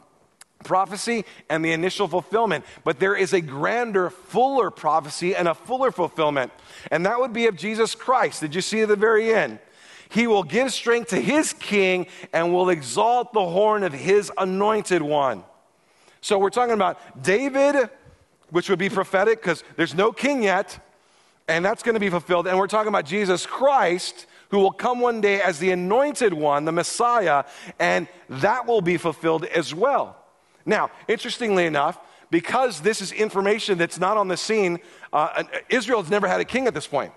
prophecy and the initial fulfillment, but there is a grander, fuller prophecy and a fuller fulfillment, and that would be of Jesus Christ. Did you see at the very end? He will give strength to his king and will exalt the horn of his anointed one. So we're talking about David, which would be prophetic because there's no king yet, and that's going to be fulfilled. And we're talking about Jesus Christ, who will come one day as the anointed one, the Messiah, and that will be fulfilled as well. Now, interestingly enough, because this is information that's not on the scene, uh, Israel's never had a king at this point.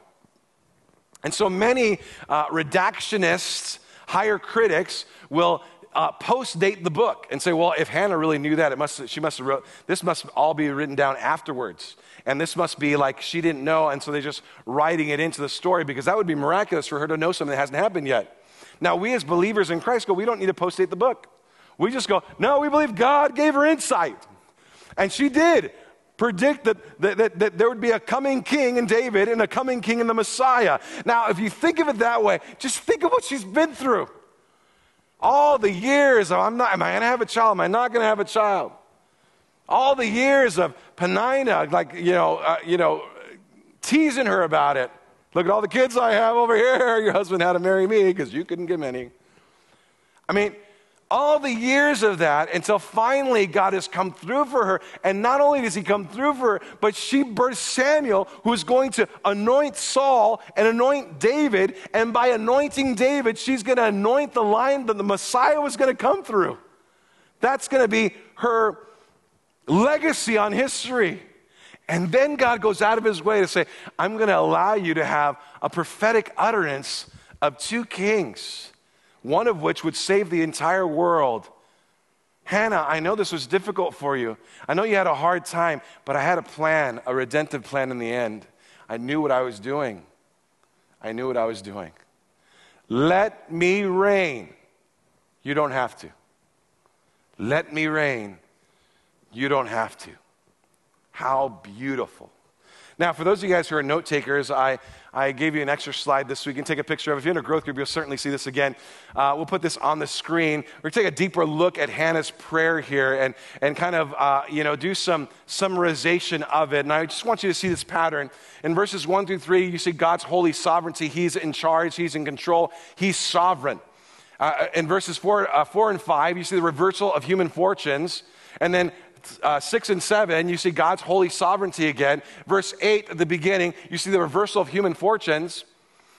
And so many uh, redactionists, higher critics, will uh, post date the book and say, well, if Hannah really knew that, it must, she must have wrote, this must all be written down afterwards. And this must be like she didn't know, and so they're just writing it into the story because that would be miraculous for her to know something that hasn't happened yet. Now, we as believers in Christ go, we don't need to post date the book. We just go, no, we believe God gave her insight. And she did predict that, that, that, that, there would be a coming king in David and a coming king in the Messiah. Now, if you think of it that way, just think of what she's been through. All the years of, I'm not, am I going to have a child? Am I not going to have a child? All the years of Peninnah, like, you know, uh, you know, teasing her about it. Look at all the kids I have over here. Your husband had to marry me because you couldn't give many. I mean, all the years of that until finally God has come through for her. And not only does he come through for her, but she births Samuel, who is going to anoint Saul and anoint David. And by anointing David, she's going to anoint the line that the Messiah was going to come through. That's going to be her legacy on history. And then God goes out of his way to say, I'm going to allow you to have a prophetic utterance of two kings one of which would save the entire world. Hannah, I know this was difficult for you. I know you had a hard time, but I had a plan, a redemptive plan in the end. I knew what I was doing. I knew what I was doing. Let me reign. You don't have to. Let me reign. You don't have to. How beautiful. Now, for those of you guys who are note takers, I, I gave you an extra slide this week. Can take a picture of it. If you're in a growth group, you'll certainly see this again. Uh, we'll put this on the screen. We're going to take a deeper look at Hannah's prayer here and, and kind of, uh, you know, do some summarization of it. And I just want you to see this pattern. In verses 1 through 3, you see God's holy sovereignty. He's in charge, He's in control, He's sovereign. Uh, in verses four, uh, 4 and 5, you see the reversal of human fortunes. And then uh, 6 and 7, you see God's holy sovereignty again. Verse 8 at the beginning, you see the reversal of human fortunes.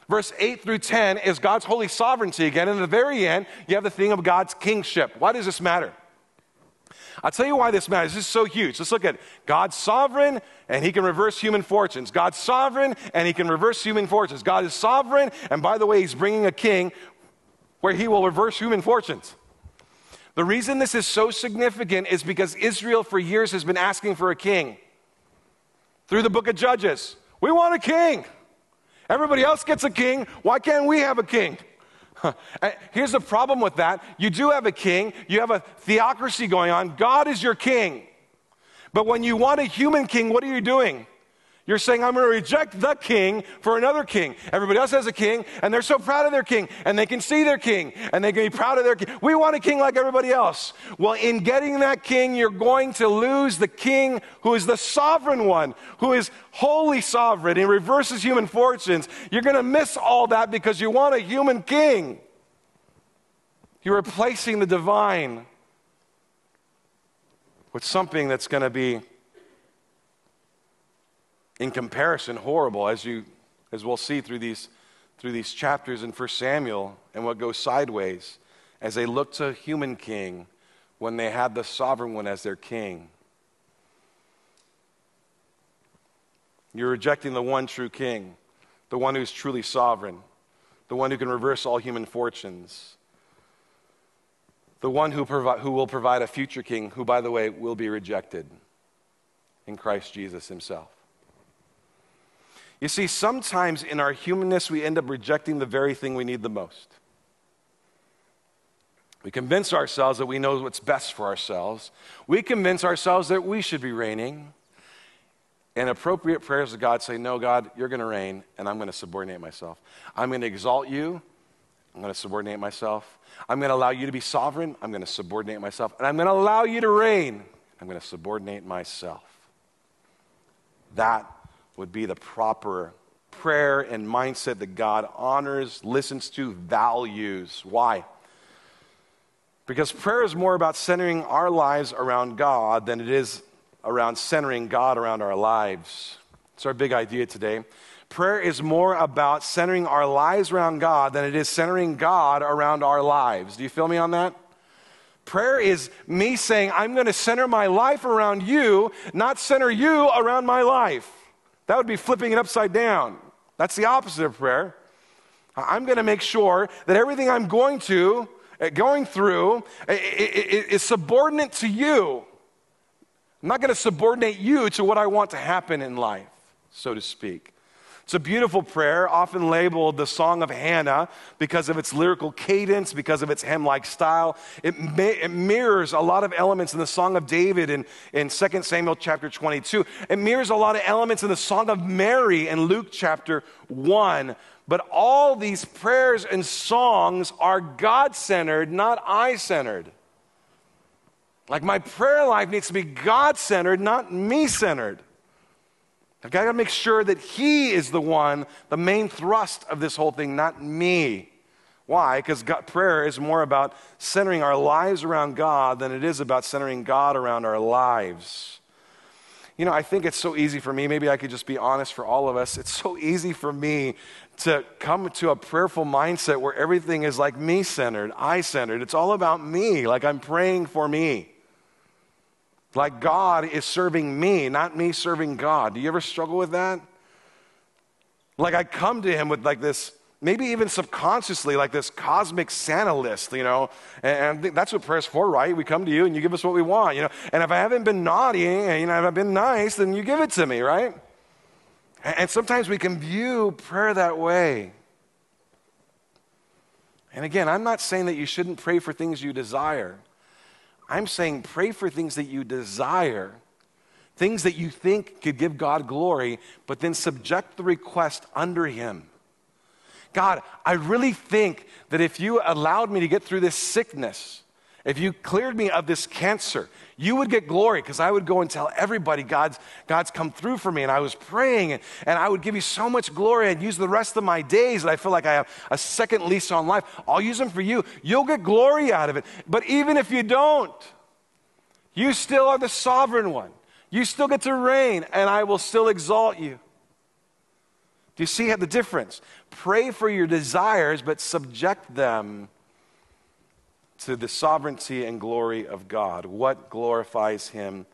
Verse 8 through 10 is God's holy sovereignty again. And at the very end, you have the thing of God's kingship. Why does this matter? I'll tell you why this matters. This is so huge. Let's look at God's sovereign and he can reverse human fortunes. God's sovereign and he can reverse human fortunes. God is sovereign, and by the way, he's bringing a king where he will reverse human fortunes. The reason this is so significant is because Israel for years has been asking for a king. Through the book of Judges, we want a king. Everybody else gets a king. Why can't we have a king? Eh, here's the problem with that you do have a king, you have a theocracy going on. God is your king. But when you want a human king, what are you doing? You're saying, I'm going to reject the king for another king. Everybody else has a king, and they're so proud of their king, and they can see their king, and they can be proud of their king. We want a king like everybody else. Well, in getting that king, you're going to lose the king who is the sovereign one, who is wholly sovereign and reverses human fortunes. You're going to miss all that because you want a human king. You're replacing the divine with something that's going to be in comparison, horrible, as, you, as we'll see through these, through these chapters in 1 Samuel and what goes sideways as they look to a human king when they had the sovereign one as their king. You're rejecting the one true king, the one who's truly sovereign, the one who can reverse all human fortunes, the one who, provi- who will provide a future king, who, by the way, will be rejected in Christ Jesus himself. You see, sometimes in our humanness, we end up rejecting the very thing we need the most. We convince ourselves that we know what's best for ourselves. We convince ourselves that we should be reigning. And appropriate prayers to God say, No, God, you're going to reign, and I'm going to subordinate myself. I'm going to exalt you. I'm going to subordinate myself. I'm going to allow you to be sovereign. I'm going to subordinate myself. And I'm going to allow you to reign. I'm going to subordinate myself. That would be the proper prayer and mindset that God honors, listens to, values. Why? Because prayer is more about centering our lives around God than it is around centering God around our lives. It's our big idea today. Prayer is more about centering our lives around God than it is centering God around our lives. Do you feel me on that? Prayer is me saying, I'm going to center my life around you, not center you around my life. That would be flipping it upside down. That's the opposite of prayer. I'm going to make sure that everything I'm going to, uh, going through, is subordinate to you. I'm not going to subordinate you to what I want to happen in life, so to speak. It's a beautiful prayer, often labeled the Song of Hannah because of its lyrical cadence, because of its hymn like style. It, it, mirrors a lot of elements in the Song of David in, in 2 Samuel chapter 22. It mirrors a lot of elements in the Song of Mary in Luke chapter 1. But all these prayers and songs are God centered, not I centered. Like my prayer life needs to be God centered, not me centered. I've got to make sure that He is the one, the main thrust of this whole thing, not me. Why? Because prayer is more about centering our lives around God than it is about centering God around our lives. You know, I think it's so easy for me, maybe I could just be honest for all of us. It's so easy for me to come to a prayerful mindset where everything is like me centered, I centered. It's all about me, like I'm praying for me. Like God is serving me, not me serving God. Do you ever struggle with that? Like I come to Him with like this, maybe even subconsciously, like this cosmic Santa list, you know, and, and that's what prayer's for, right? We come to you and you give us what we want, you know. And if I haven't been naughty, and you know, if I've been nice, then you give it to me, right? And, and sometimes we can view prayer that way. And again, I'm not saying that you shouldn't pray for things you desire. I'm saying pray for things that you desire, things that you think could give God glory, but then subject the request under Him. God, I really think that if you allowed me to get through this sickness, if you cleared me of this cancer, you would get glory because I would go and tell everybody God's, God's come through for me. And I was praying and, and I would give you so much glory. I'd use the rest of my days that I feel like I have a second lease on life. I'll use them for you. You'll get glory out of it. But even if you don't, you still are the sovereign one. You still get to reign, and I will still exalt you. Do you see the difference? Pray for your desires, but subject them to the sovereignty and glory of God. What glorifies Him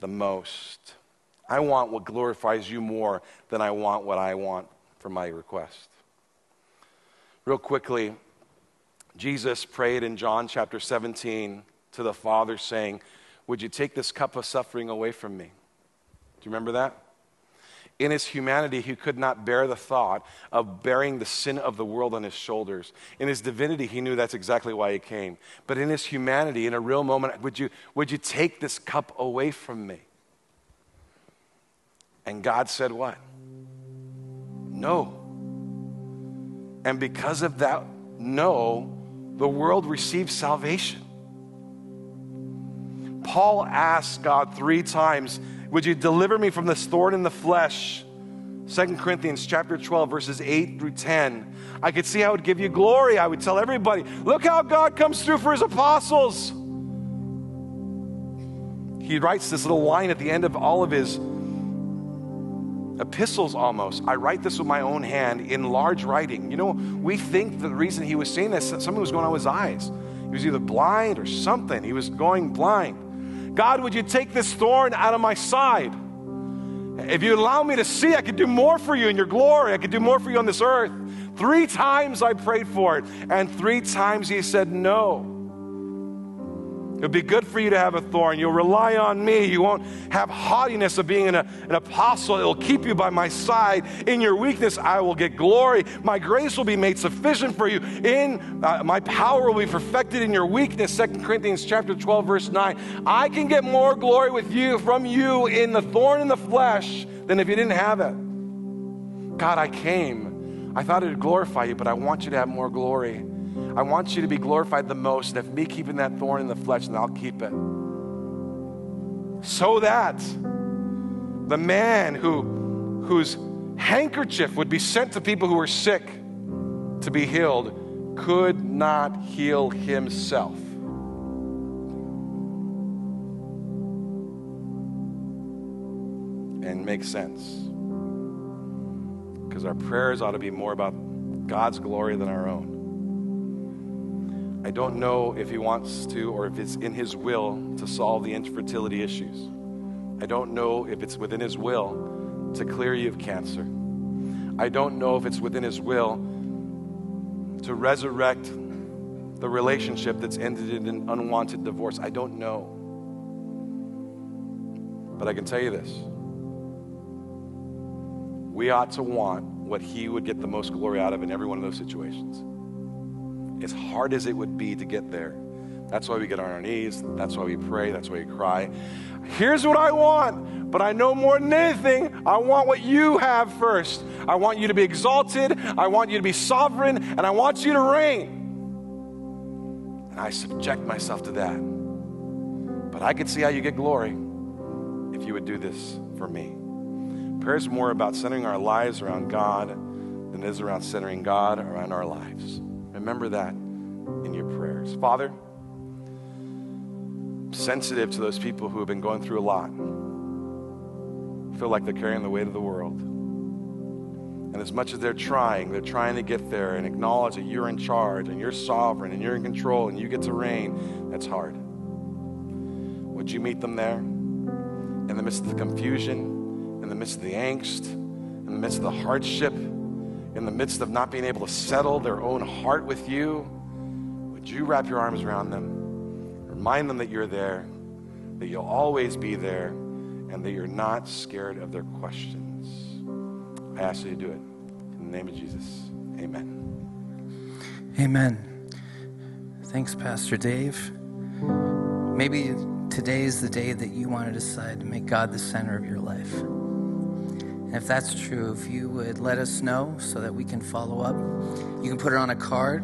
the most? I want what glorifies you more than I want what I want for my request. Real quickly, Jesus prayed in John chapter 17 to the Father, saying, Would you take this cup of suffering away from me? Do you remember that? In his humanity, he could not bear the thought of bearing the sin of the world on his shoulders. In his divinity, he knew that's exactly why he came. But in his humanity, in a real moment, would you, would you take this cup away from me? And God said, What? No. And because of that no, the world received salvation. Paul asked God three times would you deliver me from this thorn in the flesh? 2 Corinthians chapter 12 verses 8 through 10. I could see how it would give you glory. I would tell everybody, look how God comes through for his apostles. He writes this little line at the end of all of his epistles almost. I write this with my own hand in large writing. You know, we think the reason he was saying this, something was going on with his eyes. He was either blind or something. He was going blind. God, would you take this thorn out of my side? If you allow me to see, I could do more for you in your glory. I could do more for you on this earth. Three times I prayed for it, and three times he said no. It'll be good for you to have a thorn. You'll rely on me. You won't have haughtiness of being an, an, apostle. It'll keep you by my side. In your weakness, I will get glory. My grace will be made sufficient for you. In uh, my power will be perfected in your weakness. 2 Corinthians chapter 12, verse 9. I can get more glory with you from you in the thorn in the flesh than if you didn't have it. God, I came. I thought it'd glorify you, but I want you to have more glory. I want you to be glorified the most. And if me keeping that thorn in the flesh, then I'll keep it. So that the man who, whose handkerchief would be sent to people who were sick to be healed could not heal himself. And makes sense. Because our prayers ought to be more about God's glory than our own. I don't know if he wants to or if it's in his will to solve the infertility issues. I don't know if it's within his will to clear you of cancer. I don't know if it's within his will to resurrect the relationship that's ended in an unwanted divorce. I don't know. But I can tell you this we ought to want what he would get the most glory out of in every one of those situations as hard as it would be to get there. That's why we get on our knees. That's why we pray. That's why we cry. Here's what I want, but I know more than anything, I want what you have first. I want you to be exalted. I want you to be sovereign, and I want you to reign. And I subject myself to that. But I could see how you get glory if you would do this for me. Prayer is more about centering our lives around God than it is around centering God around our lives. Remember that in your prayers. Father, I'm sensitive to those people who have been going through a lot, feel like they're carrying the weight of the world. And as much as they're trying, they're trying to get there and acknowledge that you're in charge and you're sovereign and you're in control and you get to reign. That's hard. Would you meet them there? In the midst of the confusion, in the midst of the angst, in the midst of the hardship, in the midst of not being able to settle their own heart with you, would you wrap your arms around them? Remind them that you're there, that you'll always be there, and that you're not scared of their questions. I ask you to do it. In the name of Jesus, amen. Amen. Thanks, Pastor Dave. Maybe today is the day that you want to decide to make God the center of your life. And if that's true, if you would let us know so that we can follow up, you can put it on a card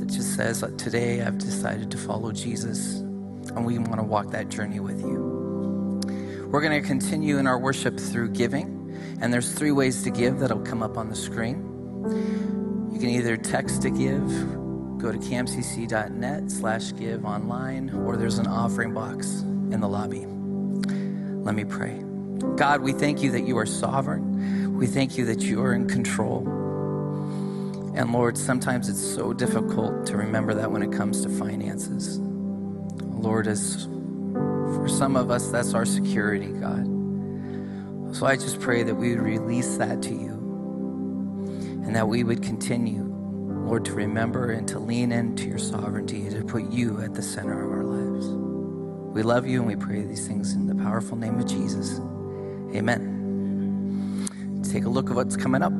that just says, uh, Today I've decided to follow Jesus, and we want to walk that journey with you. We're going to continue in our worship through giving, and there's three ways to give that'll come up on the screen. You can either text to give, go to camcc.net slash give online, or there's an offering box in the lobby. Let me pray. God, we thank you that you are sovereign. We thank you that you are in control. And Lord, sometimes it's so difficult to remember that when it comes to finances. Lord, as for some of us, that's our security, God. So I just pray that we would release that to you and that we would continue, Lord, to remember and to lean into your sovereignty, and to put you at the center of our lives. We love you and we pray these things in the powerful name of Jesus. Amen. Take a look at what's coming up.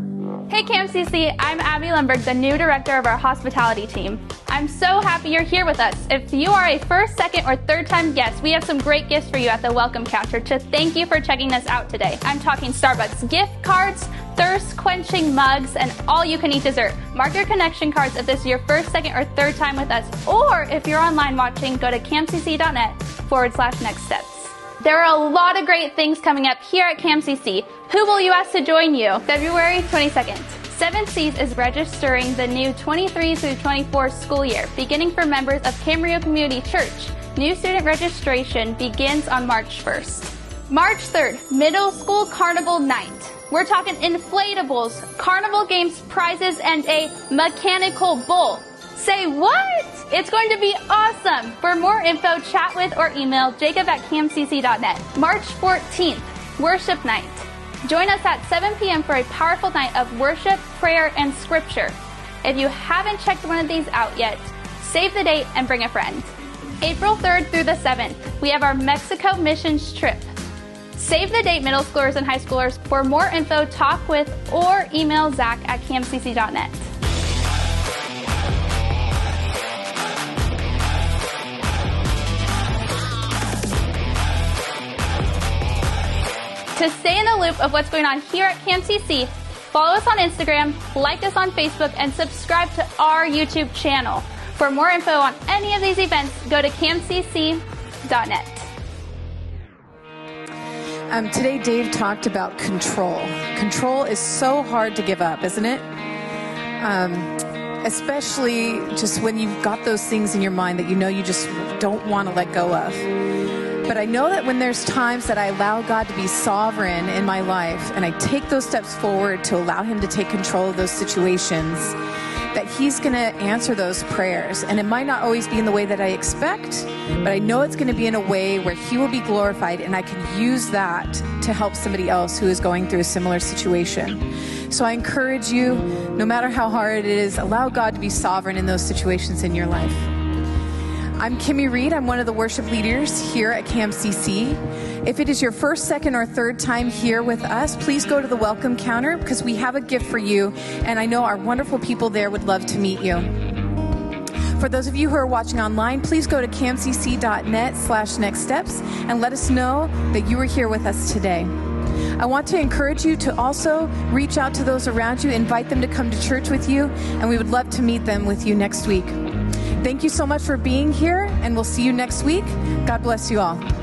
Hey CamCC, I'm Abby Lundberg, the new director of our hospitality team. I'm so happy you're here with us. If you are a first, second, or third time guest, we have some great gifts for you at the welcome counter to thank you for checking us out today. I'm talking Starbucks gift cards, thirst quenching mugs, and all you can eat dessert. Mark your connection cards if this is your first, second, or third time with us. Or if you're online watching, go to camcc.net forward slash next steps. There are a lot of great things coming up here at CamCC. Who will you ask to join you? February 22nd. Seven Seas is registering the new 23 through 24 school year, beginning for members of Camarillo Community Church. New student registration begins on March 1st. March 3rd, Middle School Carnival Night. We're talking inflatables, carnival games, prizes, and a mechanical bull. Say what? It's going to be awesome. For more info, chat with or email jacob at camcc.net. March 14th, Worship Night. Join us at 7 p.m. for a powerful night of worship, prayer, and scripture. If you haven't checked one of these out yet, save the date and bring a friend. April 3rd through the 7th, we have our Mexico missions trip. Save the date, middle schoolers and high schoolers. For more info, talk with or email Zach at camcc.net. To stay in the loop of what's going on here at CamCC, follow us on Instagram, like us on Facebook, and subscribe to our YouTube channel. For more info on any of these events, go to camcc.net. Um, today, Dave talked about control. Control is so hard to give up, isn't it? Um, especially just when you've got those things in your mind that you know you just don't want to let go of. But I know that when there's times that I allow God to be sovereign in my life and I take those steps forward to allow Him to take control of those situations, that He's going to answer those prayers. And it might not always be in the way that I expect, but I know it's going to be in a way where He will be glorified and I can use that to help somebody else who is going through a similar situation. So I encourage you, no matter how hard it is, allow God to be sovereign in those situations in your life. I'm Kimmy Reed. I'm one of the worship leaders here at CamCC. If it is your first, second, or third time here with us, please go to the welcome counter because we have a gift for you, and I know our wonderful people there would love to meet you. For those of you who are watching online, please go to camcc.net slash next steps and let us know that you were here with us today. I want to encourage you to also reach out to those around you, invite them to come to church with you, and we would love to meet them with you next week. Thank you so much for being here, and we'll see you next week. God bless you all.